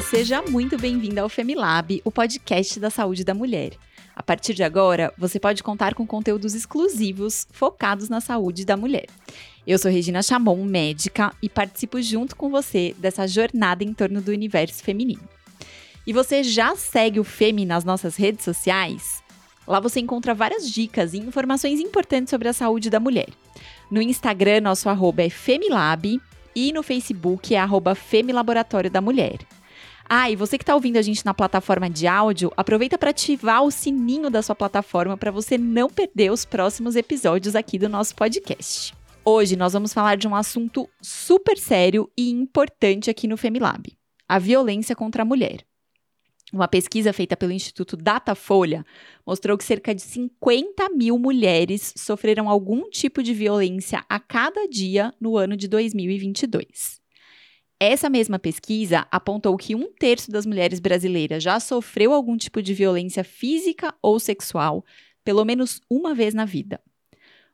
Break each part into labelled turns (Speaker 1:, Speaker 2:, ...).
Speaker 1: Seja muito bem-vinda ao Femilab, o podcast da saúde da mulher. A partir de agora, você pode contar com conteúdos exclusivos focados na saúde da mulher. Eu sou Regina Chamon, médica, e participo junto com você dessa jornada em torno do universo feminino. E você já segue o Femi nas nossas redes sociais? Lá você encontra várias dicas e informações importantes sobre a saúde da mulher. No Instagram, nosso arroba é Femilab e no Facebook é arroba Femilaboratório da Mulher. Ah, e você que está ouvindo a gente na plataforma de áudio, aproveita para ativar o sininho da sua plataforma para você não perder os próximos episódios aqui do nosso podcast. Hoje nós vamos falar de um assunto super sério e importante aqui no Femilab: a violência contra a mulher. Uma pesquisa feita pelo Instituto Datafolha mostrou que cerca de 50 mil mulheres sofreram algum tipo de violência a cada dia no ano de 2022. Essa mesma pesquisa apontou que um terço das mulheres brasileiras já sofreu algum tipo de violência física ou sexual, pelo menos uma vez na vida.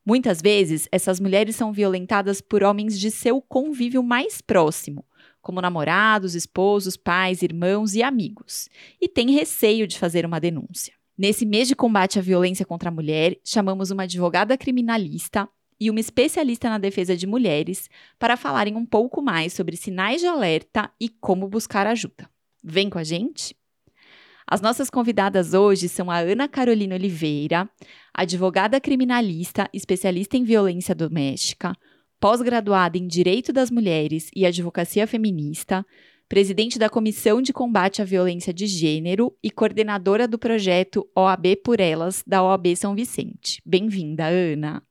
Speaker 1: Muitas vezes, essas mulheres são violentadas por homens de seu convívio mais próximo, como namorados, esposos, pais, irmãos e amigos, e tem receio de fazer uma denúncia. Nesse mês de combate à violência contra a mulher, chamamos uma advogada criminalista e uma especialista na defesa de mulheres para falarem um pouco mais sobre sinais de alerta e como buscar ajuda. Vem com a gente? As nossas convidadas hoje são a Ana Carolina Oliveira, advogada criminalista, especialista em violência doméstica, pós-graduada em Direito das Mulheres e Advocacia Feminista, presidente da Comissão de Combate à Violência de Gênero e coordenadora do projeto OAB por Elas, da OAB São Vicente. Bem-vinda, Ana.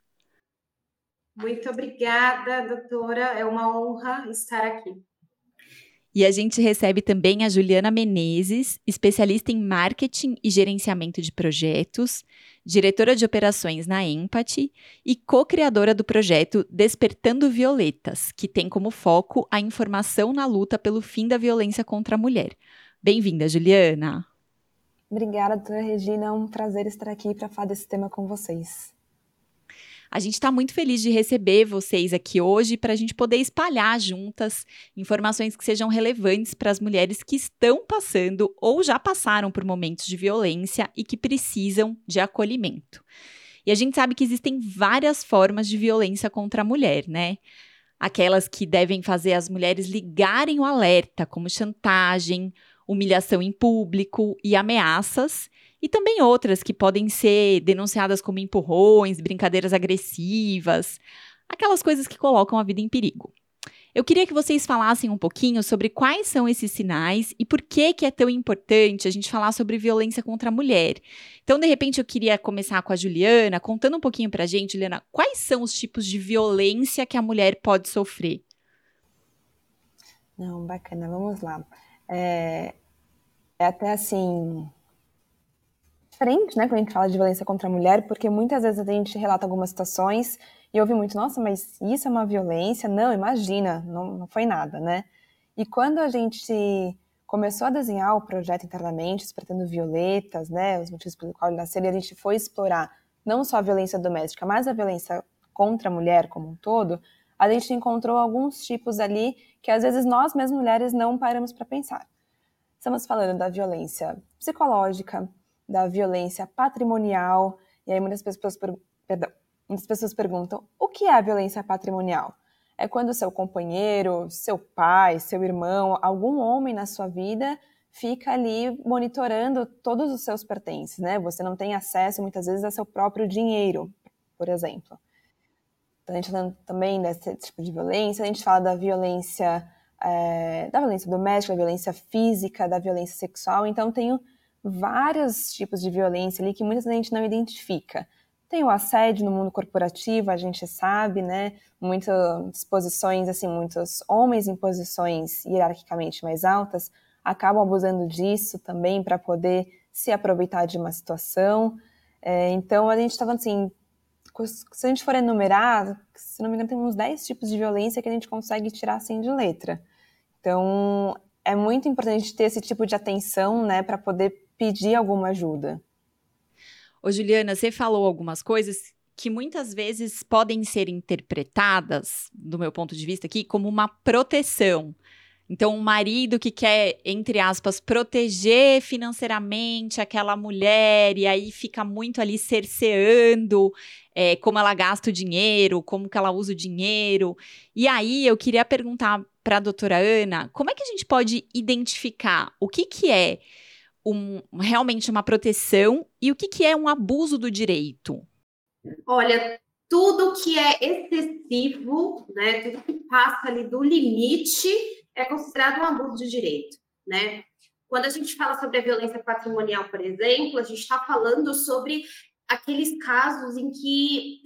Speaker 2: Muito obrigada, doutora. É uma honra estar aqui.
Speaker 1: E a gente recebe também a Juliana Menezes, especialista em marketing e gerenciamento de projetos, diretora de operações na Empathy e co-criadora do projeto Despertando Violetas, que tem como foco a informação na luta pelo fim da violência contra a mulher. Bem-vinda, Juliana.
Speaker 3: Obrigada, doutora Regina. É um prazer estar aqui para falar desse tema com vocês.
Speaker 1: A gente está muito feliz de receber vocês aqui hoje para a gente poder espalhar juntas informações que sejam relevantes para as mulheres que estão passando ou já passaram por momentos de violência e que precisam de acolhimento. E a gente sabe que existem várias formas de violência contra a mulher, né? Aquelas que devem fazer as mulheres ligarem o alerta, como chantagem, humilhação em público e ameaças, e também outras que podem ser denunciadas como empurrões, brincadeiras agressivas, aquelas coisas que colocam a vida em perigo. Eu queria que vocês falassem um pouquinho sobre quais são esses sinais e por que que é tão importante a gente falar sobre violência contra a mulher. Então, de repente, eu queria começar com a Juliana, contando um pouquinho pra gente, Juliana, quais são os tipos de violência que a mulher pode sofrer?
Speaker 3: Não, bacana, vamos lá. É, é até assim, diferente, né, quando a gente fala de violência contra a mulher, porque muitas vezes a gente relata algumas situações e ouve muito, nossa, mas isso é uma violência? Não, imagina, não, não foi nada, né? E quando a gente começou a desenhar o projeto internamente, Despertando Violetas, né, os motivos pelo qual ele nasceu, e a gente foi explorar não só a violência doméstica, mas a violência contra a mulher como um todo, a gente encontrou alguns tipos ali que às vezes nós mesmas mulheres não paramos para pensar. Estamos falando da violência psicológica, da violência patrimonial. E aí muitas pessoas, perdão, muitas pessoas perguntam: o que é a violência patrimonial? É quando seu companheiro, seu pai, seu irmão, algum homem na sua vida fica ali monitorando todos os seus pertences, né? Você não tem acesso muitas vezes a seu próprio dinheiro, por exemplo. Então, a gente falando também desse tipo de violência, a gente fala da violência, é, da violência doméstica, da violência física, da violência sexual. Então, tenho vários tipos de violência ali que muitas vezes a gente não identifica. Tem o assédio no mundo corporativo, a gente sabe, né? Muitas posições, assim, muitos homens em posições hierarquicamente mais altas acabam abusando disso também para poder se aproveitar de uma situação. É, então, a gente estava assim, se a gente for enumerar, se não me engano, tem uns 10 tipos de violência que a gente consegue tirar assim de letra. Então, é muito importante ter esse tipo de atenção, né, para poder pedir alguma ajuda.
Speaker 1: Ô, Juliana, você falou algumas coisas que muitas vezes podem ser interpretadas, do meu ponto de vista aqui, como uma proteção. Então, um marido que quer, entre aspas, proteger financeiramente aquela mulher e aí fica muito ali cerceando é, como ela gasta o dinheiro, como que ela usa o dinheiro. E aí eu queria perguntar para a doutora Ana, como é que a gente pode identificar o que, que é um, realmente uma proteção e o que, que é um abuso do direito?
Speaker 2: Olha, tudo que é excessivo, né, tudo que passa ali do limite, é considerado um abuso de direito, né? Quando a gente fala sobre a violência patrimonial, por exemplo, a gente está falando sobre aqueles casos em que,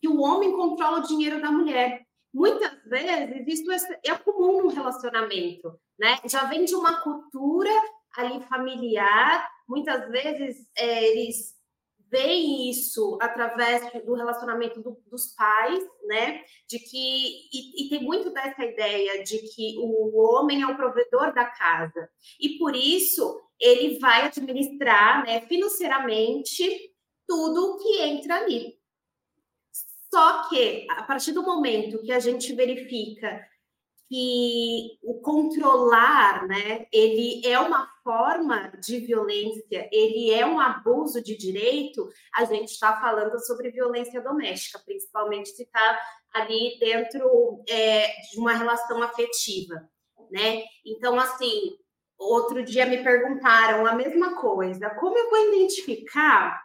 Speaker 2: que, o homem controla o dinheiro da mulher. Muitas vezes isso é, é comum no relacionamento, né? Já vem de uma cultura ali familiar. Muitas vezes é, eles veem isso através do relacionamento do, dos pais, né? De que e, e, tem muito dessa ideia de que o homem é o provedor da casa e por isso ele vai administrar, né, financeiramente tudo que entra ali. Só que a partir do momento que a gente verifica que o controlar, né, ele é uma forma de violência, ele é um abuso de direito, a gente está falando sobre violência doméstica, principalmente se está ali dentro é, de uma relação afetiva, né? Então, assim, outro dia me perguntaram a mesma coisa, como eu vou identificar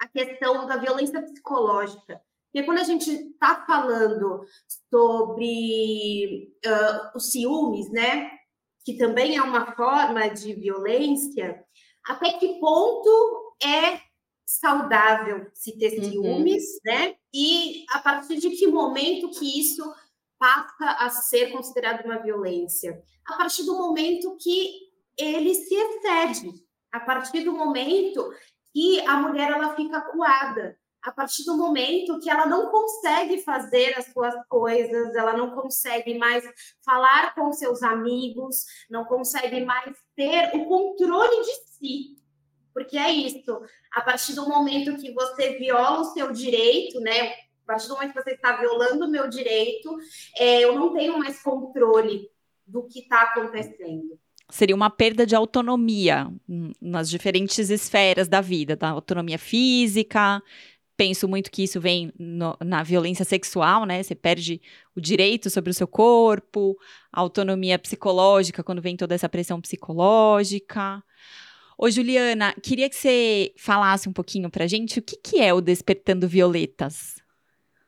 Speaker 2: a questão da violência psicológica? Porque quando a gente está falando sobre uh, os ciúmes, né, que também é uma forma de violência, até que ponto é saudável se ter uhum. ciúmes, né? E a partir de que momento que isso passa a ser considerado uma violência? A partir do momento que ele se excede, a partir do momento que a mulher ela fica coada, a partir do momento que ela não consegue fazer as suas coisas, ela não consegue mais falar com seus amigos, não consegue mais ter o controle de si. Porque é isso, a partir do momento que você viola o seu direito, né? A partir do momento que você está violando o meu direito, é, eu não tenho mais controle do que está acontecendo
Speaker 1: seria uma perda de autonomia nas diferentes esferas da vida, da autonomia física, penso muito que isso vem no, na violência sexual, né? Você perde o direito sobre o seu corpo, a autonomia psicológica, quando vem toda essa pressão psicológica. Ô, Juliana, queria que você falasse um pouquinho pra gente o que, que é o Despertando Violetas.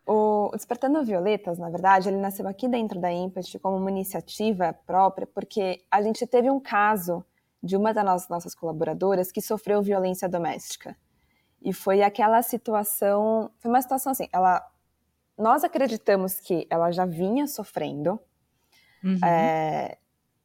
Speaker 3: O Despertando Violetas, na verdade, ele nasceu aqui dentro da Impact como uma iniciativa própria, porque a gente teve um caso de uma das nossas colaboradoras que sofreu violência doméstica. E foi aquela situação, foi uma situação assim, ela, nós acreditamos que ela já vinha sofrendo, uhum. é,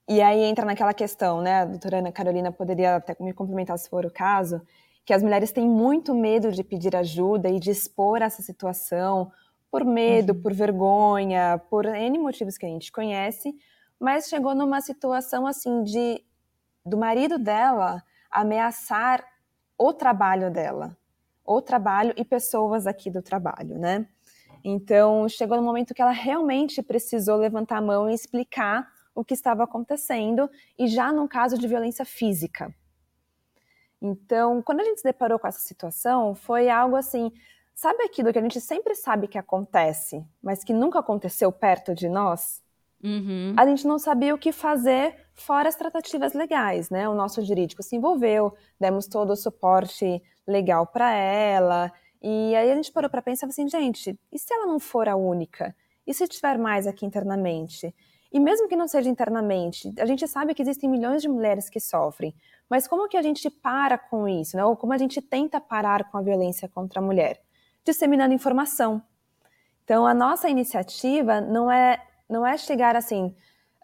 Speaker 3: e aí entra naquela questão, né, a doutora Ana Carolina poderia até me complementar se for o caso, que as mulheres têm muito medo de pedir ajuda e de expor essa situação, por medo, uhum. por vergonha, por N motivos que a gente conhece, mas chegou numa situação assim de do marido dela ameaçar o trabalho dela o trabalho e pessoas aqui do trabalho, né? Então, chegou no momento que ela realmente precisou levantar a mão e explicar o que estava acontecendo, e já num caso de violência física. Então, quando a gente se deparou com essa situação, foi algo assim, sabe aquilo que a gente sempre sabe que acontece, mas que nunca aconteceu perto de nós? Uhum. A gente não sabia o que fazer fora as tratativas legais, né? O nosso jurídico se envolveu, demos todo o suporte legal para ela. E aí a gente parou para pensar assim, gente, e se ela não for a única? E se tiver mais aqui internamente? E mesmo que não seja internamente, a gente sabe que existem milhões de mulheres que sofrem. Mas como que a gente para com isso, né? Ou como a gente tenta parar com a violência contra a mulher? Disseminando informação. Então, a nossa iniciativa não é, não é chegar assim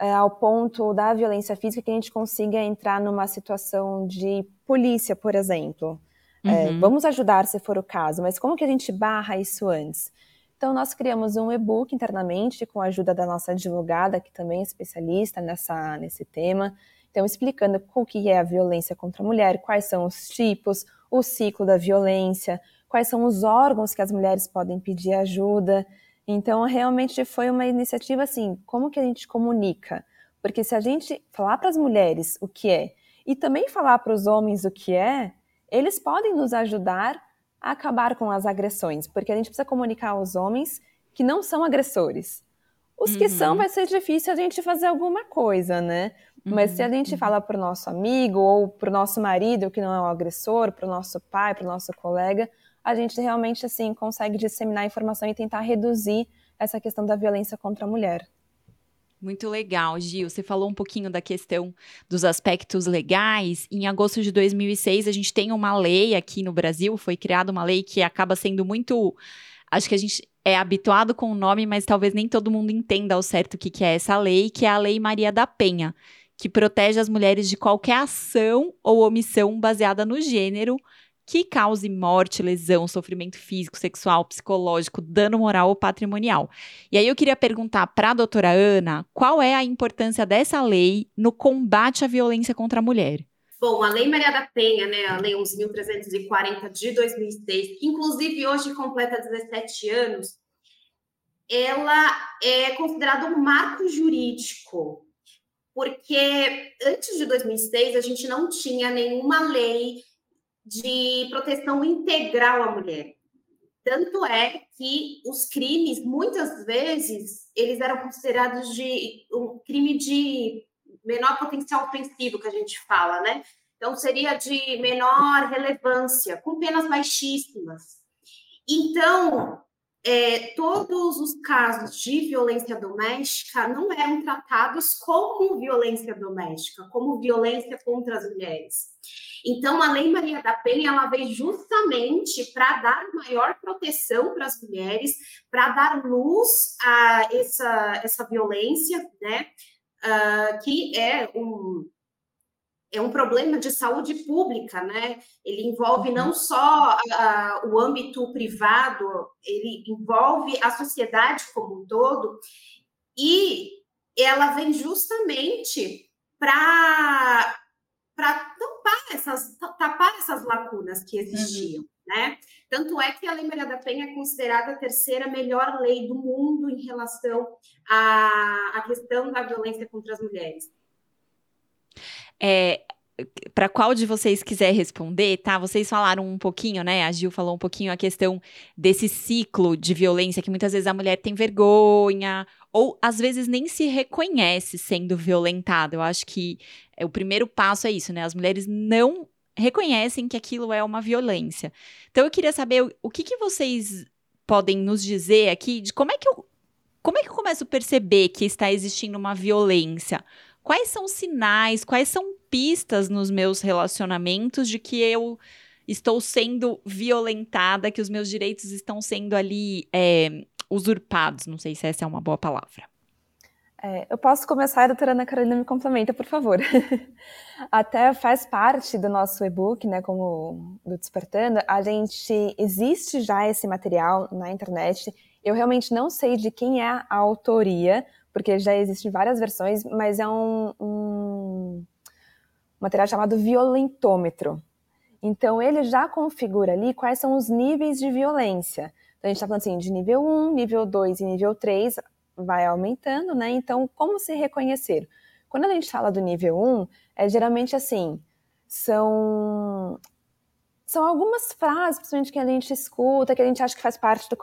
Speaker 3: é, ao ponto da violência física que a gente consiga entrar numa situação de polícia, por exemplo. É, uhum. vamos ajudar se for o caso, mas como que a gente barra isso antes? Então, nós criamos um e-book internamente com a ajuda da nossa advogada, que também é especialista nessa, nesse tema. Então, explicando o que é a violência contra a mulher, quais são os tipos, o ciclo da violência, quais são os órgãos que as mulheres podem pedir ajuda. Então, realmente foi uma iniciativa assim, como que a gente comunica? Porque se a gente falar para as mulheres o que é e também falar para os homens o que é, eles podem nos ajudar a acabar com as agressões, porque a gente precisa comunicar aos homens que não são agressores. Os que são, uhum. vai ser difícil a gente fazer alguma coisa, né? Mas se a uhum, gente uhum. fala para o nosso amigo ou para o nosso marido que não é o agressor, para o nosso pai, para o nosso colega, a gente realmente assim consegue disseminar informação e tentar reduzir essa questão da violência contra a mulher.
Speaker 1: Muito legal, Gil. Você falou um pouquinho da questão dos aspectos legais. Em agosto de 2006, a gente tem uma lei aqui no Brasil, foi criada uma lei que acaba sendo muito. Acho que a gente é habituado com o nome, mas talvez nem todo mundo entenda ao certo o que, que é essa lei, que é a Lei Maria da Penha, que protege as mulheres de qualquer ação ou omissão baseada no gênero que cause morte, lesão, sofrimento físico, sexual, psicológico, dano moral ou patrimonial. E aí eu queria perguntar para a doutora Ana qual é a importância dessa lei no combate à violência contra a mulher.
Speaker 2: Bom, a Lei Maria da Penha, né, a Lei 11.340 de 2006, que inclusive hoje completa 17 anos, ela é considerada um marco jurídico, porque antes de 2006 a gente não tinha nenhuma lei de proteção integral à mulher. Tanto é que os crimes, muitas vezes, eles eram considerados de um crime de menor potencial ofensivo, que a gente fala, né? Então, seria de menor relevância, com penas baixíssimas. Então, é, todos os casos de violência doméstica não eram tratados como violência doméstica, como violência contra as mulheres. Então, a Lei Maria da Penha ela veio justamente para dar maior proteção para as mulheres, para dar luz a essa, essa violência, né? Uh, que é um, é um problema de saúde pública, né? Ele envolve não uhum. só uh, o âmbito privado, ele envolve a sociedade como um todo, e ela vem justamente para tapar essas, tapar essas lacunas que existiam, uhum. né? Tanto é que a Lei Maria da Penha é considerada a terceira melhor lei do mundo em relação à, à questão da violência contra as mulheres.
Speaker 1: É, para qual de vocês quiser responder, tá? Vocês falaram um pouquinho, né? A Gil falou um pouquinho a questão desse ciclo de violência que muitas vezes a mulher tem vergonha ou às vezes nem se reconhece sendo violentada. Eu acho que é, o primeiro passo é isso, né? As mulheres não reconhecem que aquilo é uma violência. Então eu queria saber o, que, que vocês podem nos dizer aqui de como é que eu como é que eu começo a perceber que está existindo uma violência? Quais são os sinais, quais são pistas nos meus relacionamentos de que eu estou sendo violentada, que os meus direitos estão sendo ali é, usurpados? Não sei se essa é uma boa palavra.
Speaker 3: É, eu posso começar, a doutora Ana Carolina me complementa, por favor. Até faz parte do nosso e-book, né, como do Despertando, a gente, existe já esse material na internet, eu realmente não sei de quem é a autoria, porque já existem várias versões, mas é um, um material chamado violentômetro. Então, ele já configura ali quais são os níveis de violência. Então, a gente está falando assim, de nível 1, nível 2 e nível 3, vai aumentando, né? Então, como se reconhecer? Quando a gente fala do nível 1, é geralmente assim, são são algumas frases, principalmente que a gente escuta, que a gente acha que faz parte do,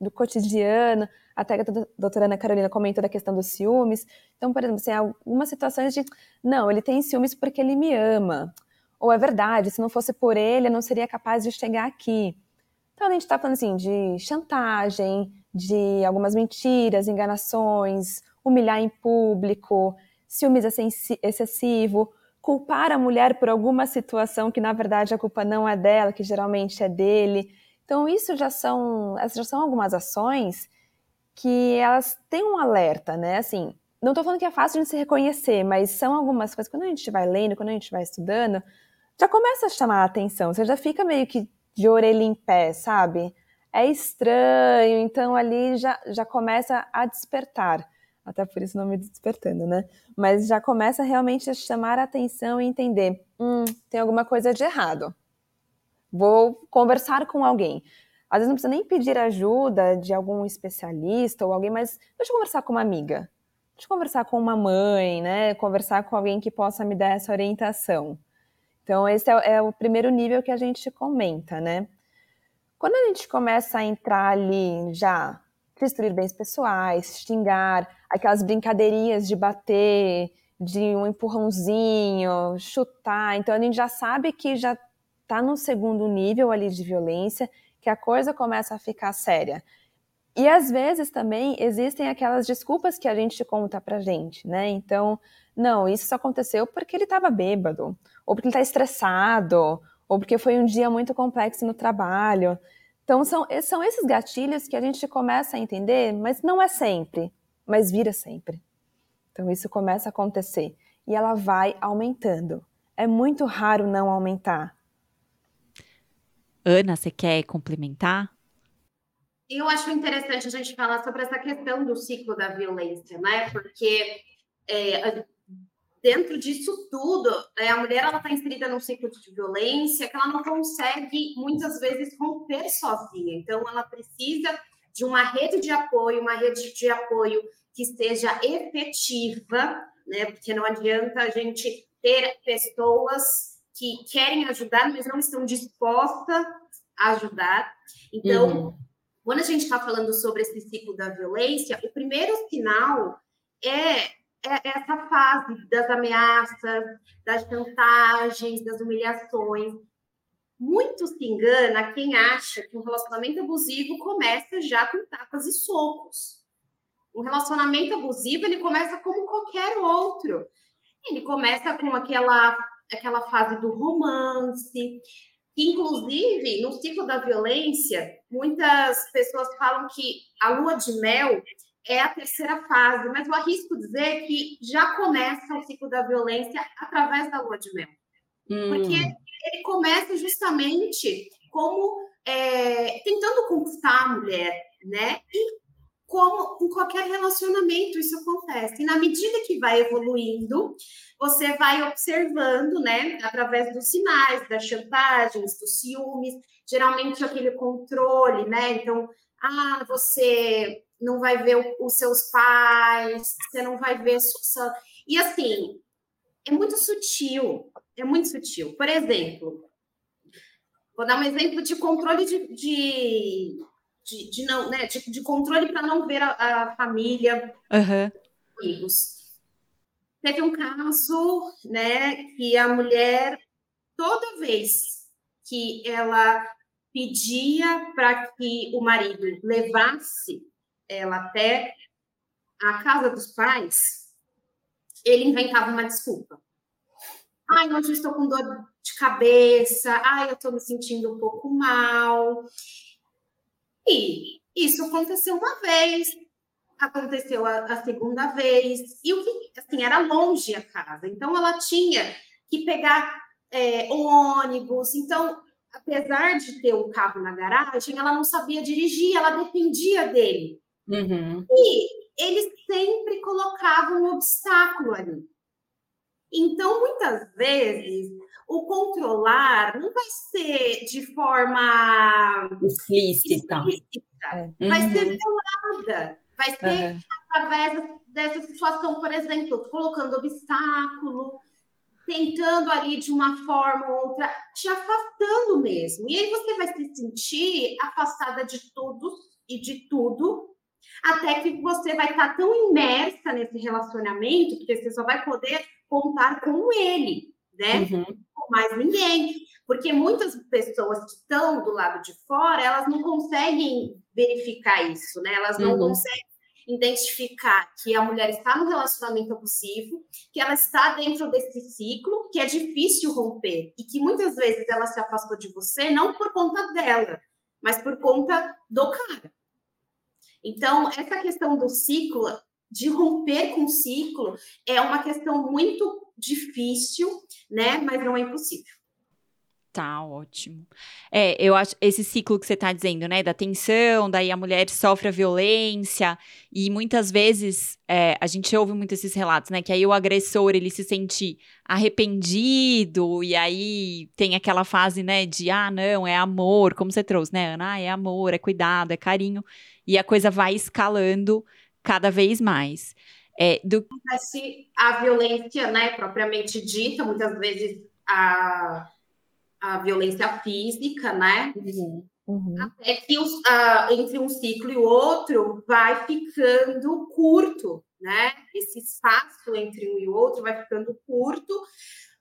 Speaker 3: do cotidiano, até a doutora Ana Carolina comentou da questão dos ciúmes. Então, por exemplo, assim, algumas situações de, não, ele tem ciúmes porque ele me ama. Ou é verdade, se não fosse por ele, eu não seria capaz de chegar aqui. Então, a gente está falando assim de chantagem, de algumas mentiras, enganações, humilhar em público, ciúmes excessivo, culpar a mulher por alguma situação que na verdade a culpa não é dela, que geralmente é dele. Então isso já são, essas já são algumas ações que elas têm um alerta, né? Assim, não estou falando que é fácil de se reconhecer, mas são algumas coisas quando a gente vai lendo, quando a gente vai estudando, já começa a chamar a atenção. Você já fica meio que de orelha em pé, sabe? é estranho, então ali já, já começa a despertar. Até por isso não me despertando, né? Mas já começa realmente a chamar a atenção e entender: hum, tem alguma coisa de errado. Vou conversar com alguém. Às vezes não precisa nem pedir ajuda de algum especialista ou alguém, mas deixa eu conversar com uma amiga. de conversar com uma mãe, né? Conversar com alguém que possa me dar essa orientação. Então, esse é, é o primeiro nível que a gente comenta, né? Quando a gente começa a entrar ali já destruir bens pessoais, xingar, aquelas brincadeirinhas de bater, de um empurrãozinho, chutar. Então a gente já sabe que já está no segundo nível ali de violência, que a coisa começa a ficar séria. E às vezes também existem aquelas desculpas que a gente conta pra gente, né? Então, não, isso só aconteceu porque ele estava bêbado, ou porque ele está estressado, ou porque foi um dia muito complexo no trabalho. Então, são, são esses gatilhos que a gente começa a entender, mas não é sempre, mas vira sempre. Então, isso começa a acontecer e ela vai aumentando. É muito raro não aumentar.
Speaker 1: Ana, você quer complementar?
Speaker 2: Eu acho interessante a gente falar sobre essa questão do ciclo da violência, né? Porque é, dentro disso tudo, né, a mulher ela está inserida num ciclo de violência que ela não consegue muitas vezes romper sozinha. Então, ela precisa de uma rede de apoio, uma rede de apoio que seja efetiva, né? Porque não adianta a gente ter pessoas que querem ajudar, mas não estão dispostas a ajudar. Então, uhum. Quando a gente está falando sobre esse ciclo da violência, o primeiro sinal é é essa fase das ameaças, das chantagens, das humilhações. Muito se engana quem acha que um relacionamento abusivo começa já com tapas e socos. Um relacionamento abusivo ele começa como qualquer outro. Ele começa com aquela aquela fase do romance. Inclusive, no ciclo da violência, muitas pessoas falam que a lua de mel é a terceira fase, mas eu arrisco dizer que já começa o ciclo da violência através da lua de mel. Hum. Porque ele começa justamente como é, tentando conquistar a mulher, né? E como em qualquer relacionamento isso acontece. E na medida que vai evoluindo, você vai observando, né, através dos sinais, das chantagens, dos ciúmes, geralmente aquele controle, né? Então, ah, você não vai ver os seus pais, você não vai ver sua... E assim, é muito sutil, é muito sutil. Por exemplo, vou dar um exemplo de controle de, de, de, de não, né, de, de controle para não ver a, a família,
Speaker 1: uhum.
Speaker 2: amigos. Teve um caso, né, que a mulher toda vez que ela pedia para que o marido levasse ela até a casa dos pais, ele inventava uma desculpa. Ai, hoje eu estou com dor de cabeça. Ai, eu estou me sentindo um pouco mal. E isso aconteceu uma vez, aconteceu a, a, segunda vez, e o que, assim, era longe a casa, então ela tinha que pegar é, ônibus, então, apesar de ter o um carro na garagem, ela não sabia dirigir, ela dependia dele.
Speaker 1: Uhum.
Speaker 2: E eles sempre colocavam um obstáculo ali. Então, muitas vezes, o controlar não vai ser de forma
Speaker 1: explícita,
Speaker 2: explícita vai uhum. ser velada, vai ser uhum. através dessa situação, por exemplo, colocando obstáculo, tentando ali de uma forma ou outra, te afastando mesmo. E aí você vai se sentir afastada de tudo e de tudo até que você vai estar tão imersa nesse relacionamento que você só vai poder contar com ele, né? Uhum. Com mais ninguém. Porque muitas pessoas que estão do lado de fora, elas não conseguem verificar isso, né? Elas não uhum. conseguem identificar que a mulher está no relacionamento abusivo, que ela está dentro desse ciclo, que é difícil romper e que muitas vezes ela se afastou de você não por conta dela, mas por conta do cara. Então, essa questão do ciclo, de romper com o ciclo, é uma questão muito difícil, né? Mas não é impossível.
Speaker 1: Tá, ótimo. É, eu acho esse ciclo que você está dizendo, né, da tensão, daí a mulher sofre a violência, e muitas vezes é, a gente ouve muito esses relatos, né, que aí o agressor ele se sente arrependido, e aí tem aquela fase, né, de ah, não, é amor, como você trouxe, né, Ana, ah, é amor, é cuidado, é carinho, e a coisa vai escalando cada vez mais.
Speaker 2: É, do... A violência, né, propriamente dita, muitas vezes a, a violência física, né? Uhum. Uhum. Até que os, uh, entre um ciclo e o outro vai ficando curto, né? Esse espaço entre um e outro vai ficando curto.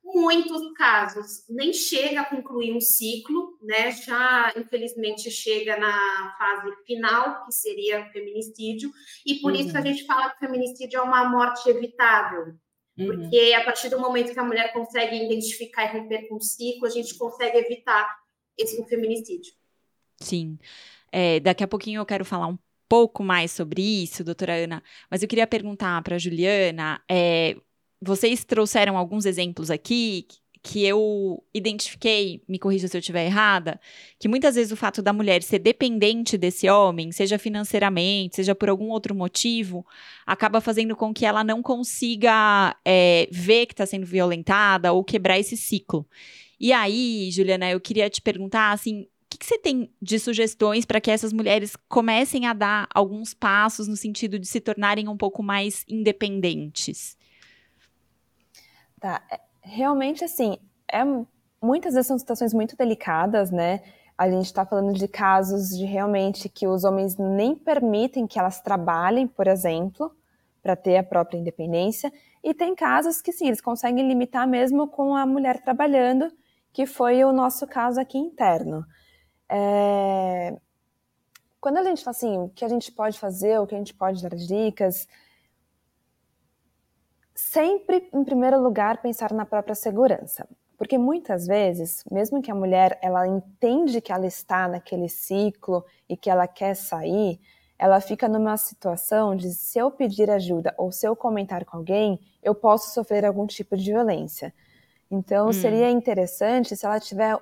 Speaker 2: Muitos casos nem chega a concluir um ciclo, né? Já infelizmente chega na fase final, que seria o feminicídio, e por uhum. isso a gente fala que o feminicídio é uma morte evitável, Uhum. Porque a partir do momento que a mulher consegue identificar e romper com o ciclo, a gente consegue evitar esse feminicídio.
Speaker 1: Sim. É, daqui a pouquinho eu quero falar um pouco mais sobre isso, doutora Ana, mas eu queria perguntar para a Juliana: é, vocês trouxeram alguns exemplos aqui que eu identifiquei, me corrija se eu estiver errada, que muitas vezes o fato da mulher ser dependente desse homem, seja financeiramente, seja por algum outro motivo, acaba fazendo com que ela não consiga é, ver que está sendo violentada ou quebrar esse ciclo. E aí, Juliana, eu queria te perguntar assim, que, que você tem de sugestões para que essas mulheres comecem a dar alguns passos no sentido de se tornarem um pouco mais independentes?
Speaker 3: Tá, é, realmente assim, é, muitas vezes são situações muito delicadas, né? A gente está falando de casos de realmente que os homens nem permitem que elas trabalhem, por exemplo, para ter a própria independência. E tem casos que sim, eles conseguem limitar mesmo com a mulher trabalhando, que foi o nosso caso aqui interno. É... Quando a gente fala assim, o que a gente pode fazer, o que a gente pode dar dicas, sempre, em primeiro lugar, pensar na própria segurança. Porque muitas vezes, mesmo que a mulher ela entende que ela está naquele ciclo e que ela quer sair, ela fica numa situação de se eu pedir ajuda ou se eu comentar com alguém, eu posso sofrer algum tipo de violência. Então, hum. seria interessante se ela tiver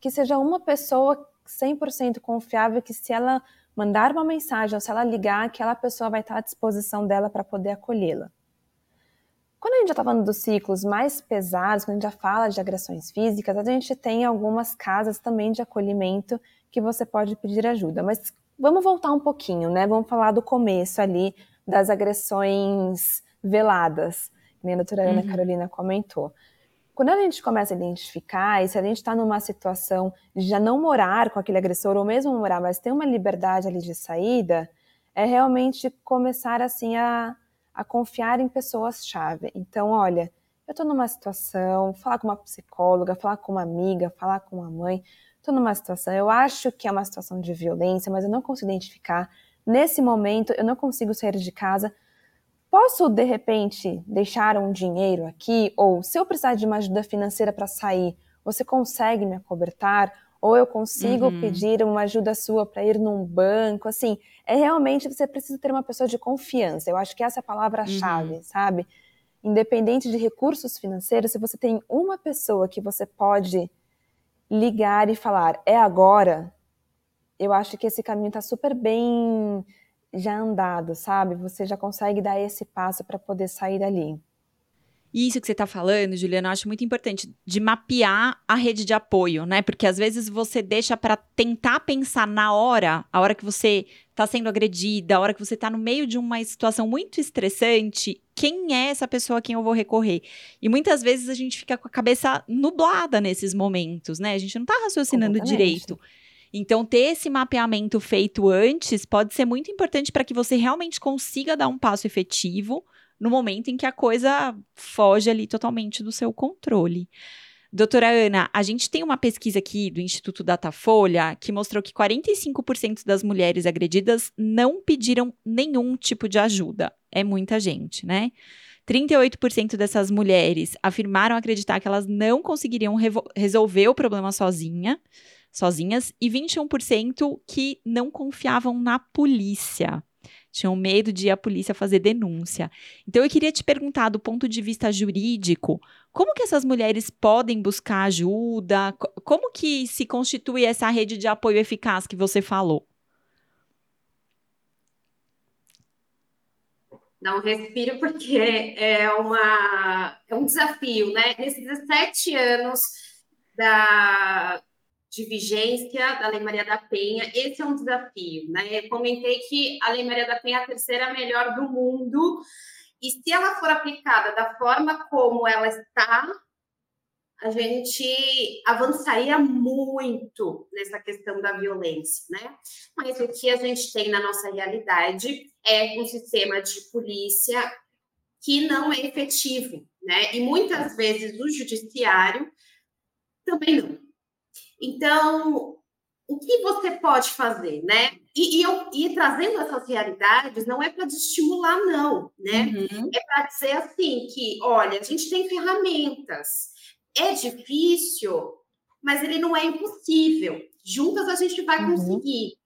Speaker 3: que seja uma pessoa 100% confiável que se ela mandar uma mensagem ou se ela ligar, aquela pessoa vai estar à disposição dela para poder acolhê-la. Quando a gente já está falando dos ciclos mais pesados, quando a gente já fala de agressões físicas, a gente tem algumas casas também de acolhimento que você pode pedir ajuda. Mas vamos voltar um pouquinho, né? Vamos falar do começo ali das agressões veladas, que a doutora Ana uhum. Carolina comentou. Quando a gente começa a identificar, e se a gente está numa situação de já não morar com aquele agressor, ou mesmo morar, mas ter uma liberdade ali de saída, é realmente começar assim a, a confiar em pessoas-chave. Então, olha, eu estou numa situação, falar com uma psicóloga, falar com uma amiga, falar com uma mãe, estou numa situação, eu acho que é uma situação de violência, mas eu não consigo identificar. Nesse momento, eu não consigo sair de casa, posso de repente deixar um dinheiro aqui? Ou se eu precisar de uma ajuda financeira para sair, você consegue me acobertar? Ou eu consigo uhum. pedir uma ajuda sua para ir num banco? Assim, é realmente você precisa ter uma pessoa de confiança. Eu acho que essa é a palavra-chave, uhum. sabe? Independente de recursos financeiros, se você tem uma pessoa que você pode ligar e falar, é agora, eu acho que esse caminho está super bem já andado, sabe? Você já consegue dar esse passo para poder sair dali.
Speaker 1: Isso que você está falando, Juliana, eu acho muito importante de mapear a rede de apoio, né? Porque às vezes você deixa para tentar pensar na hora, a hora que você está sendo agredida, a hora que você está no meio de uma situação muito estressante, quem é essa pessoa a quem eu vou recorrer? E muitas vezes a gente fica com a cabeça nublada nesses momentos, né? A gente não está raciocinando direito. Então, ter esse mapeamento feito antes pode ser muito importante para que você realmente consiga dar um passo efetivo no momento em que a coisa foge ali totalmente do seu controle. Doutora Ana, a gente tem uma pesquisa aqui do Instituto Datafolha que mostrou que 45% das mulheres agredidas não pediram nenhum tipo de ajuda. É muita gente, né? 38% dessas mulheres afirmaram acreditar que elas não conseguiriam resolver o problema sozinha sozinhas e 21% que não confiavam na polícia. Tinham medo de a polícia fazer denúncia. Então eu queria te perguntar, do ponto de vista jurídico, como que essas mulheres podem buscar ajuda? Como que se constitui essa rede de apoio eficaz que você falou?
Speaker 2: Dá um respiro, porque é, uma, é um desafio, né? Nesses 17 anos da, de vigência da Lei Maria da Penha. Esse é um desafio, né? Eu comentei que a Lei Maria da Penha é a terceira melhor do mundo E se ela for aplicada da forma como ela está, a gente avançaria muito nessa questão da violência, né? Mas o que a gente tem na nossa realidade é um sistema de polícia que não é efetivo, né? E muitas vezes o judiciário também não. Então, o que você pode fazer, né? E, e, eu, e trazendo essas realidades não é para estimular, não, né? Uhum. É para dizer assim que, olha, a gente tem ferramentas, é difícil, mas ele não é impossível. Juntas a gente vai uhum. conseguir.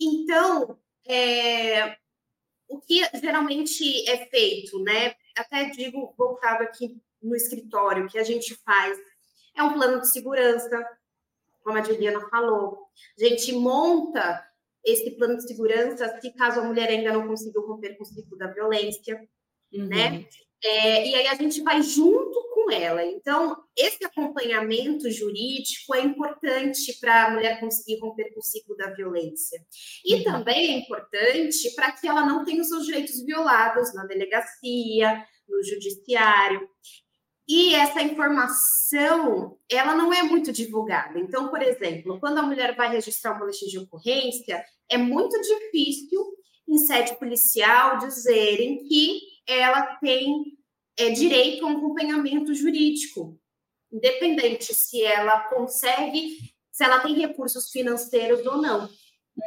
Speaker 2: Então, é, o que geralmente é feito, né? Até digo voltado aqui no escritório, que a gente faz é um plano de segurança, como a Juliana falou. A gente monta esse plano de segurança se caso a mulher ainda não conseguiu romper com o ciclo da violência, uhum. né? É, e aí a gente vai junto com ela. Então, esse acompanhamento jurídico é importante para a mulher conseguir romper com o ciclo da violência. E uhum. também é importante para que ela não tenha os seus direitos violados na delegacia, no judiciário. E essa informação, ela não é muito divulgada. Então, por exemplo, quando a mulher vai registrar um boletim de ocorrência, é muito difícil em sede policial dizerem que ela tem é, direito a um acompanhamento jurídico, independente se ela consegue, se ela tem recursos financeiros ou não.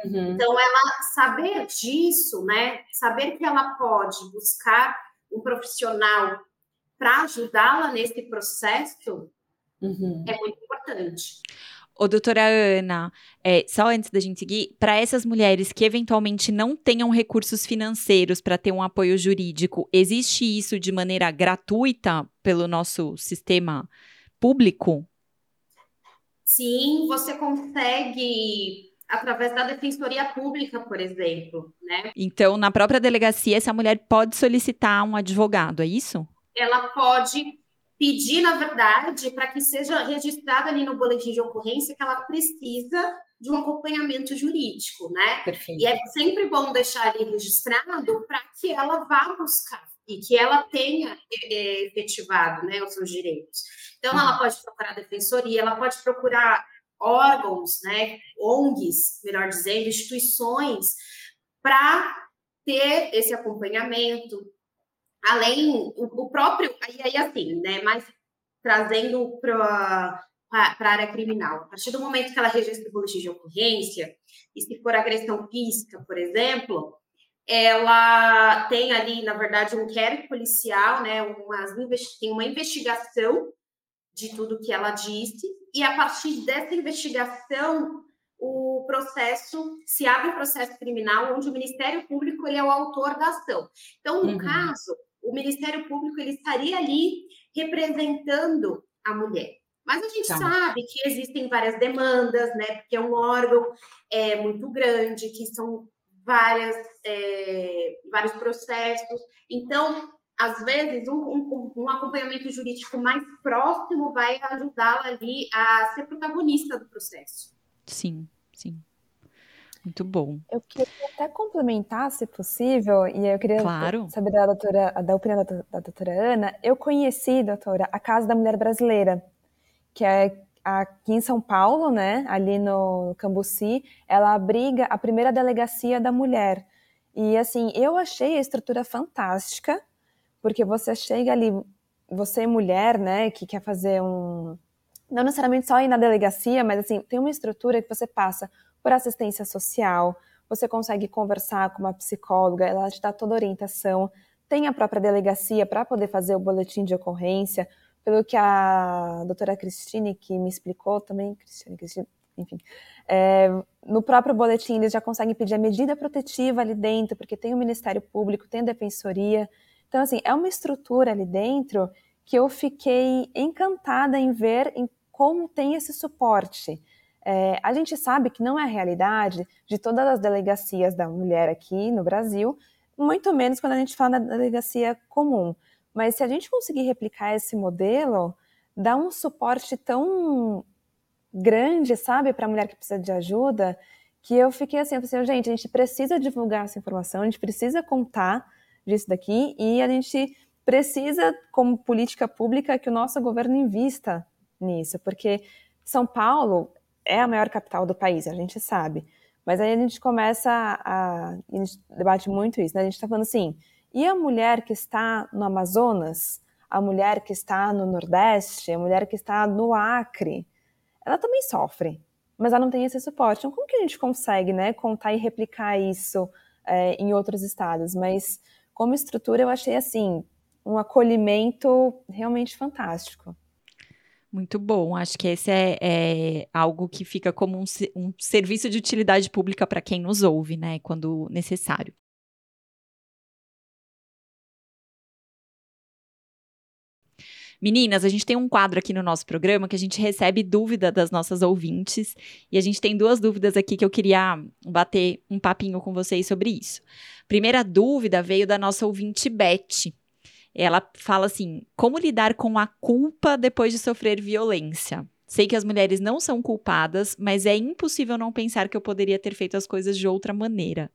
Speaker 2: Uhum. Então, ela saber disso, né? Saber que ela pode buscar um profissional para ajudá-la nesse processo uhum. é muito importante.
Speaker 1: Ô, doutora Ana, é, só antes da gente seguir, para essas mulheres que eventualmente não tenham recursos financeiros para ter um apoio jurídico, existe isso de maneira gratuita pelo nosso sistema público?
Speaker 2: Sim, você consegue através da defensoria pública, por exemplo, né?
Speaker 1: Então, na própria delegacia, essa mulher pode solicitar um advogado, é isso?
Speaker 2: Ela pode pedir, na verdade, para que seja registrada ali no boletim de ocorrência que ela precisa de um acompanhamento jurídico, né? Perfeito. E é sempre bom deixar ali registrado para que ela vá buscar e que ela tenha é, é, efetivado né, os seus direitos. Então, ela pode procurar a defensoria, ela pode procurar órgãos, né, ONGs, melhor dizendo, instituições, para ter esse acompanhamento, além o, próprio aí, aí assim, né? Mas trazendo para para a área criminal. A partir do momento que ela registra o boletim de ocorrência, e se for agressão física, por exemplo, ela tem ali, na verdade, um inquérito policial, né, umas, tem uma investigação de tudo que ela disse, e a partir dessa investigação, o processo, se abre o processo criminal, onde o Ministério Público ele é o autor da ação. Então, no uhum. caso, o Ministério Público ele estaria ali representando a mulher. Mas a gente tá. sabe que existem várias demandas, né? Porque é um órgão é, muito grande, que são várias, é, vários processos. Então, às vezes, um, um, um acompanhamento jurídico mais próximo vai ajudá-la ali a ser protagonista do processo.
Speaker 1: Sim, sim. Muito bom.
Speaker 3: Eu queria até complementar, se possível, e eu queria claro. saber da, doutora, da opinião da, da doutora Ana. Eu conheci, doutora, a Casa da Mulher Brasileira, que é aqui em São Paulo, né, ali no Cambuci, ela abriga a primeira delegacia da mulher. E assim, eu achei a estrutura fantástica, porque você chega ali, você é mulher, né, que quer fazer um não necessariamente só ir na delegacia, mas assim, tem uma estrutura que você passa por assistência social, você consegue conversar com uma psicóloga, ela te dá toda a orientação, tem a própria delegacia para poder fazer o boletim de ocorrência, pelo que a doutora Cristine que me explicou também, Cristine, Cristine enfim, é, no próprio boletim eles já conseguem pedir a medida protetiva ali dentro, porque tem o Ministério Público, tem a Defensoria, então assim, é uma estrutura ali dentro que eu fiquei encantada em ver em como tem esse suporte. É, a gente sabe que não é a realidade de todas as delegacias da mulher aqui no Brasil, muito menos quando a gente fala da delegacia comum. Mas se a gente conseguir replicar esse modelo, dá um suporte tão grande, sabe, para a mulher que precisa de ajuda, que eu fiquei assim, eu pensei, gente, a gente precisa divulgar essa informação, a gente precisa contar disso daqui e a gente precisa, como política pública, que o nosso governo invista nisso, porque São Paulo é a maior capital do país, a gente sabe. Mas aí a gente começa a. a gente debate muito isso, né? A gente está falando assim, e a mulher que está no Amazonas, a mulher que está no Nordeste, a mulher que está no Acre, ela também sofre, mas ela não tem esse suporte. Então, como que a gente consegue, né, contar e replicar isso é, em outros estados? Mas, como estrutura, eu achei, assim, um acolhimento realmente fantástico.
Speaker 1: Muito bom. Acho que esse é, é algo que fica como um, um serviço de utilidade pública para quem nos ouve, né? Quando necessário. Meninas, a gente tem um quadro aqui no nosso programa que a gente recebe dúvida das nossas ouvintes e a gente tem duas dúvidas aqui que eu queria bater um papinho com vocês sobre isso. Primeira dúvida veio da nossa ouvinte Beth. Ela fala assim: como lidar com a culpa depois de sofrer violência? Sei que as mulheres não são culpadas, mas é impossível não pensar que eu poderia ter feito as coisas de outra maneira.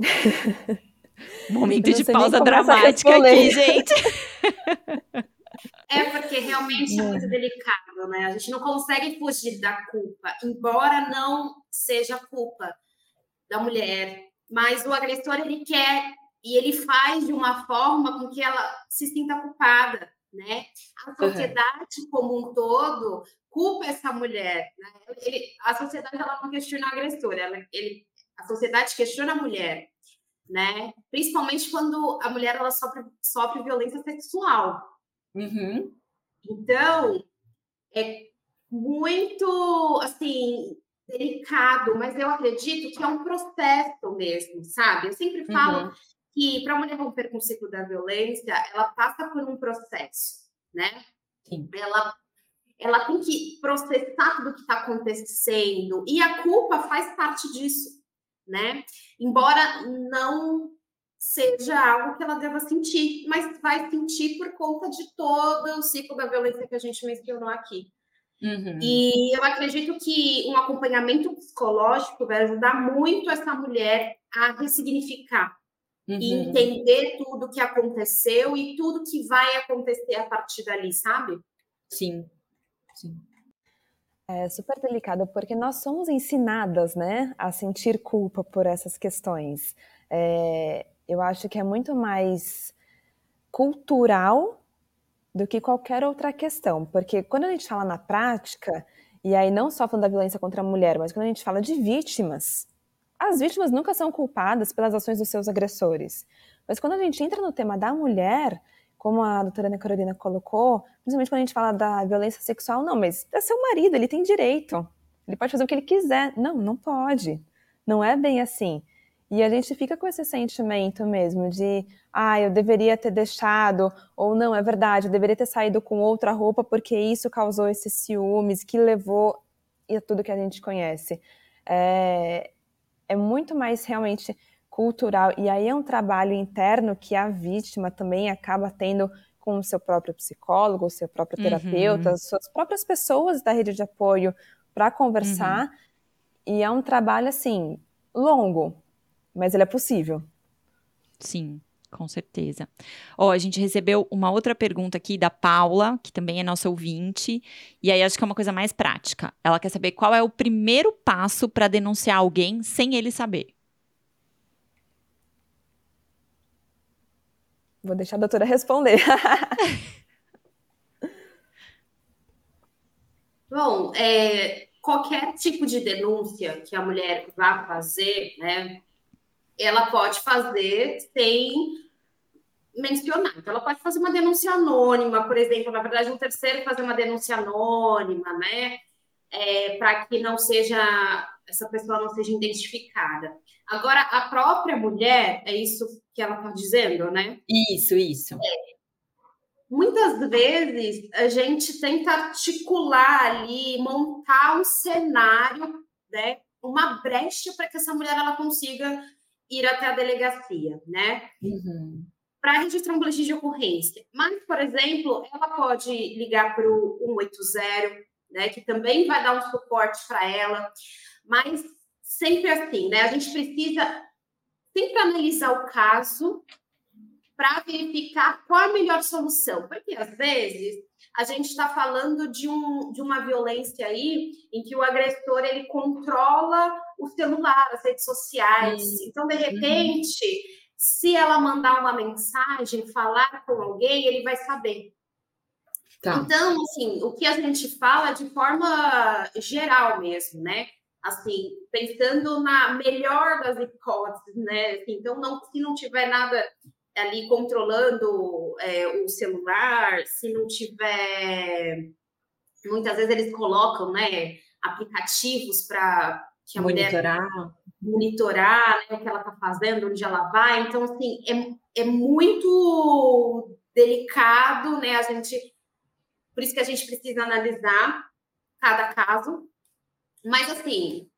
Speaker 1: Momento de pausa dramática aqui, gente.
Speaker 2: É porque realmente é muito delicado, né? A gente não consegue fugir da culpa, embora não seja culpa da mulher, mas o agressor ele quer e ele faz de uma forma com que ela se sinta culpada, né? A sociedade uhum. como um todo culpa essa mulher, né? Ele, a sociedade ela não questiona o agressor, ela, ele, a sociedade questiona a mulher, né? Principalmente quando a mulher ela sofre, sofre violência sexual.
Speaker 1: Uhum.
Speaker 2: Então é muito assim delicado, mas eu acredito que é um processo mesmo, sabe? Eu sempre falo uhum. que para a mulher romper com o ciclo da violência, ela passa por um processo, né? Sim. Ela, ela tem que processar tudo o que está acontecendo e a culpa faz parte disso, né? Embora não seja algo que ela deva sentir, mas vai sentir por conta de todo o ciclo da violência que a gente mencionou aqui. Uhum. E eu acredito que um acompanhamento psicológico vai ajudar muito essa mulher a ressignificar uhum. e entender tudo que aconteceu e tudo que vai acontecer a partir dali, sabe?
Speaker 1: Sim, sim.
Speaker 3: É super delicado porque nós somos ensinadas, né, a sentir culpa por essas questões. É, eu acho que é muito mais cultural do que qualquer outra questão, porque quando a gente fala na prática, e aí não só falando da violência contra a mulher, mas quando a gente fala de vítimas, as vítimas nunca são culpadas pelas ações dos seus agressores. Mas quando a gente entra no tema da mulher, como a doutora Ana Carolina colocou, principalmente quando a gente fala da violência sexual, não, mas é seu marido, ele tem direito. Ele pode fazer o que ele quiser. Não, não pode. Não é bem assim. E a gente fica com esse sentimento mesmo de, ah, eu deveria ter deixado, ou não, é verdade, eu deveria ter saído com outra roupa porque isso causou esses ciúmes que levou a tudo que a gente conhece. É, é muito mais realmente cultural. E aí é um trabalho interno que a vítima também acaba tendo com o seu próprio psicólogo, o seu próprio terapeuta, uhum. suas próprias pessoas da rede de apoio para conversar. Uhum. E é um trabalho assim longo, mas ele é possível.
Speaker 1: Sim, com certeza. Ó, a gente recebeu uma outra pergunta aqui da Paula, que também é nossa ouvinte, e aí acho que é uma coisa mais prática. Ela quer saber qual é o primeiro passo para denunciar alguém sem ele saber.
Speaker 3: Vou deixar a doutora responder.
Speaker 2: Bom, é, qualquer tipo de denúncia que a mulher vá fazer, né, ela pode fazer sem mencionar. Então, ela pode fazer uma denúncia anônima, por exemplo, na verdade, um terceiro fazer uma denúncia anônima, né? É, para que não seja essa pessoa não seja identificada. Agora, a própria mulher, é isso que ela está dizendo, né?
Speaker 1: Isso, isso.
Speaker 2: É. Muitas vezes a gente tenta articular ali, montar um cenário, né? Uma brecha para que essa mulher ela consiga ir até a delegacia, né? Uhum. Para registrar um boletim de ocorrência. Mas, por exemplo, ela pode ligar para o 180, né? Que também vai dar um suporte para ela. Mas sempre assim, né? A gente precisa sempre analisar o caso para verificar qual a melhor solução. Porque, às vezes, a gente está falando de, um, de uma violência aí em que o agressor ele controla o celular, as redes sociais. Uhum. Então, de repente, uhum. se ela mandar uma mensagem, falar com alguém, ele vai saber. Tá. Então, assim, o que a gente fala de forma geral mesmo, né? Assim, pensando na melhor das hipóteses, né? Assim, então, não, se não tiver nada ali controlando é, o celular, se não tiver. Muitas vezes eles colocam, né, aplicativos para que a
Speaker 1: monitorar.
Speaker 2: mulher monitorar né, o que ela está fazendo, onde ela vai. Então, assim, é, é muito delicado, né? A gente por isso que a gente precisa analisar cada caso. Mas, assim,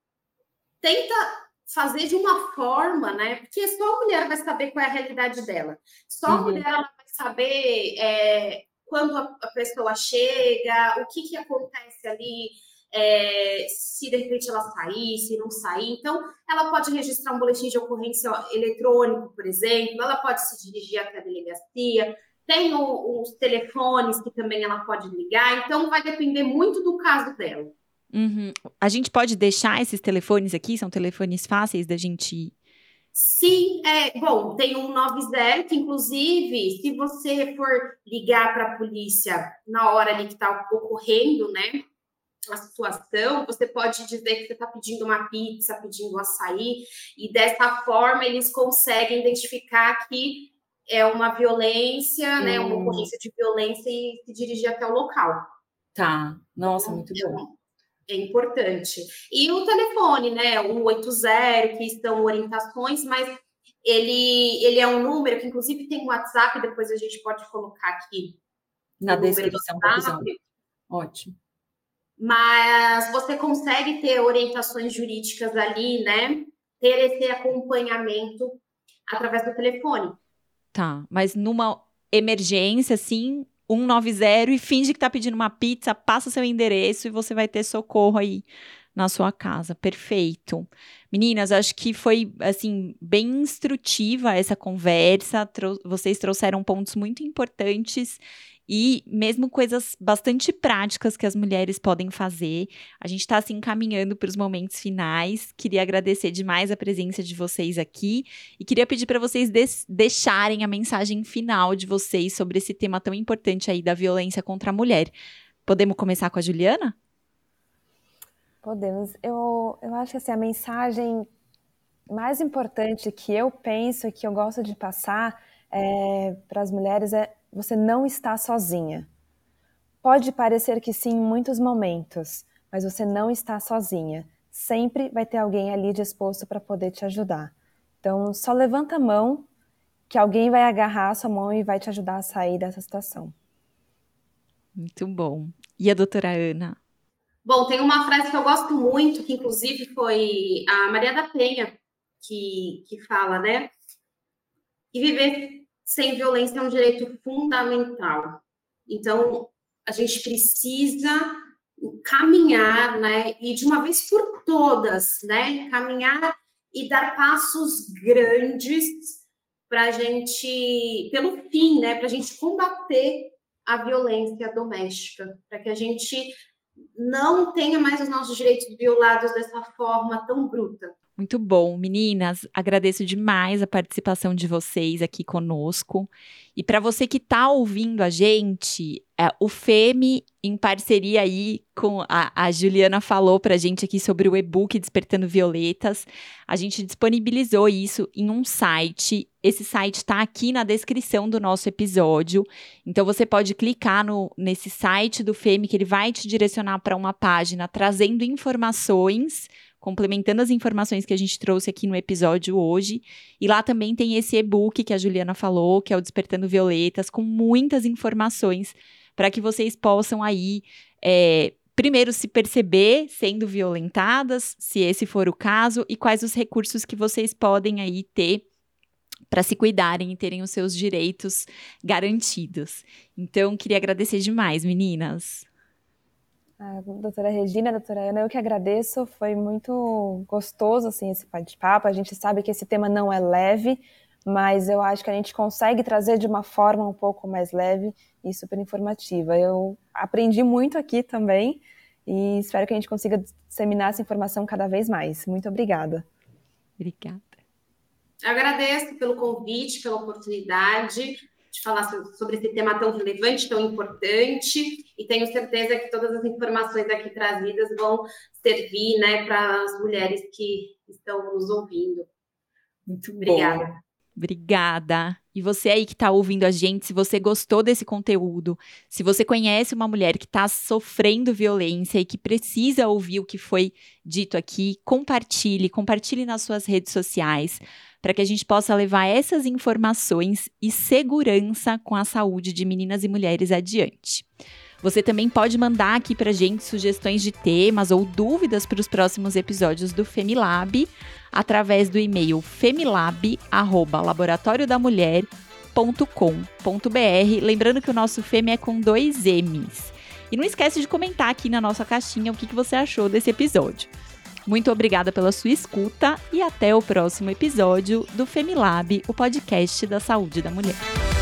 Speaker 2: tenta fazer de uma forma, né? Porque só a mulher vai saber qual é a realidade dela. Só a uhum. mulher ela vai saber é, quando a, pessoa chega, o que, que acontece ali, é, se de repente ela sair, se não sair. Então, ela pode registrar um boletim de ocorrência eletrônico, por exemplo, ela pode se dirigir até a delegacia, tem o, os telefones que também ela pode ligar, então vai depender muito do caso dela.
Speaker 1: Uhum. A gente pode deixar esses telefones aqui? São telefones fáceis da gente.
Speaker 2: Sim, é, bom, tem um 90, que inclusive, se você for ligar para a polícia na hora ali que está ocorrendo, né, a situação, você pode dizer que você está pedindo uma pizza, pedindo um açaí, e dessa forma eles conseguem identificar que é uma violência, hum. né, uma hum. ocorrência de violência e se dirigir até o local.
Speaker 1: Tá, nossa, muito então, bom.
Speaker 2: É importante. E o telefone, né, o 180, que são orientações, mas ele, ele é um número que, inclusive, tem um WhatsApp, depois a gente pode colocar aqui.
Speaker 1: Na descrição do episódio. Ótimo.
Speaker 2: Mas você consegue ter orientações jurídicas ali, né? Ter esse acompanhamento através do telefone.
Speaker 1: Tá, mas numa emergência, assim, 190 e finge que tá pedindo uma pizza, passa seu endereço e você vai ter socorro aí na sua casa. Perfeito. Meninas, acho que foi assim bem instrutiva essa conversa. Trou vocês trouxeram pontos muito importantes e mesmo coisas bastante práticas que as mulheres podem fazer. A gente está se assim, encaminhando para os momentos finais. Queria agradecer demais a presença de vocês aqui e queria pedir para vocês deixarem a mensagem final de vocês sobre esse tema tão importante aí da violência contra a mulher. Podemos começar com a Juliana?
Speaker 3: Podemos. Eu, eu acho que assim, a mensagem mais importante que eu penso e que eu gosto de passar é, para as mulheres é você não está sozinha. Pode parecer que sim em muitos momentos, mas você não está sozinha. Sempre vai ter alguém ali disposto para poder te ajudar. Então, só levanta a mão que alguém vai agarrar a sua mão e vai te ajudar a sair dessa situação.
Speaker 1: Muito bom. E a doutora Ana?
Speaker 2: Bom, tem uma frase que eu gosto muito, que inclusive foi a Maria da Penha que, que fala, né? E viver sem violência é um direito fundamental. Então, a gente precisa caminhar, né, e de uma vez por todas, né, caminhar e dar passos grandes para a gente, pelo fim, né, para a gente combater a violência doméstica, para que a gente não tenha mais os nossos direitos violados dessa forma tão bruta.
Speaker 1: Muito bom, meninas. Agradeço demais a participação de vocês aqui conosco. E para você que está ouvindo a gente, é, o FEME, em parceria aí com a, a Juliana, falou para a gente aqui sobre o e-book Despertando Violetas. A gente disponibilizou isso em um site. Esse site está aqui na descrição do nosso episódio. Então você pode clicar no, nesse site do FEME, que ele vai te direcionar para uma página trazendo informações complementando as informações que a gente trouxe aqui no episódio hoje. E lá também tem esse e-book que a Juliana falou, que é o Despertando Violetas, com muitas informações para que vocês possam aí. É, primeiro, se perceber sendo violentadas, se esse for o caso, e quais os recursos que vocês podem aí ter para se cuidarem e terem os seus direitos garantidos. Então, queria agradecer demais, meninas.
Speaker 3: A doutora Regina, a doutora Ana, eu que agradeço. Foi muito gostoso assim esse bate-papo. A gente sabe que esse tema não é leve, mas eu acho que a gente consegue trazer de uma forma um pouco mais leve e super informativa. Eu aprendi muito aqui também e espero que a gente consiga disseminar essa informação cada vez mais. Muito obrigada.
Speaker 1: Obrigada.
Speaker 2: Eu agradeço pelo convite, pela oportunidade de falar sobre esse tema tão relevante, tão importante, e tenho certeza que todas as informações aqui trazidas vão servir né, para as mulheres que estão nos ouvindo.
Speaker 1: Muito obrigada. Bom. Obrigada. E você aí que está ouvindo a gente, se você gostou desse conteúdo, se você conhece uma mulher que está sofrendo violência e que precisa ouvir o que foi dito aqui, compartilhe, compartilhe nas suas redes sociais para que a gente possa levar essas informações e segurança com a saúde de meninas e mulheres adiante. Você também pode mandar aqui para gente sugestões de temas ou dúvidas para os próximos episódios do Femilab através do e-mail femilab@laboratoriodamulher.com.br. Lembrando que o nosso Femi é com dois M's. E não esquece de comentar aqui na nossa caixinha o que você achou desse episódio. Muito obrigada pela sua escuta e até o próximo episódio do Femilab, o podcast da saúde da mulher.